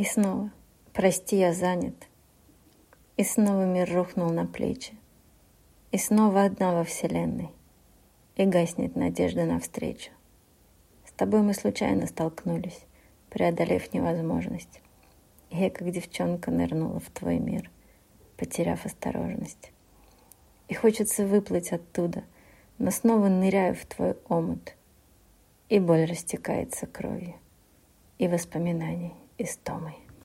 И снова «Прости, я занят». И снова мир рухнул на плечи. И снова одна во вселенной. И гаснет надежда навстречу. С тобой мы случайно столкнулись, преодолев невозможность. И я, как девчонка, нырнула в твой мир, потеряв осторожность. И хочется выплыть оттуда, но снова ныряю в твой омут. И боль растекается кровью, и воспоминаний Estome.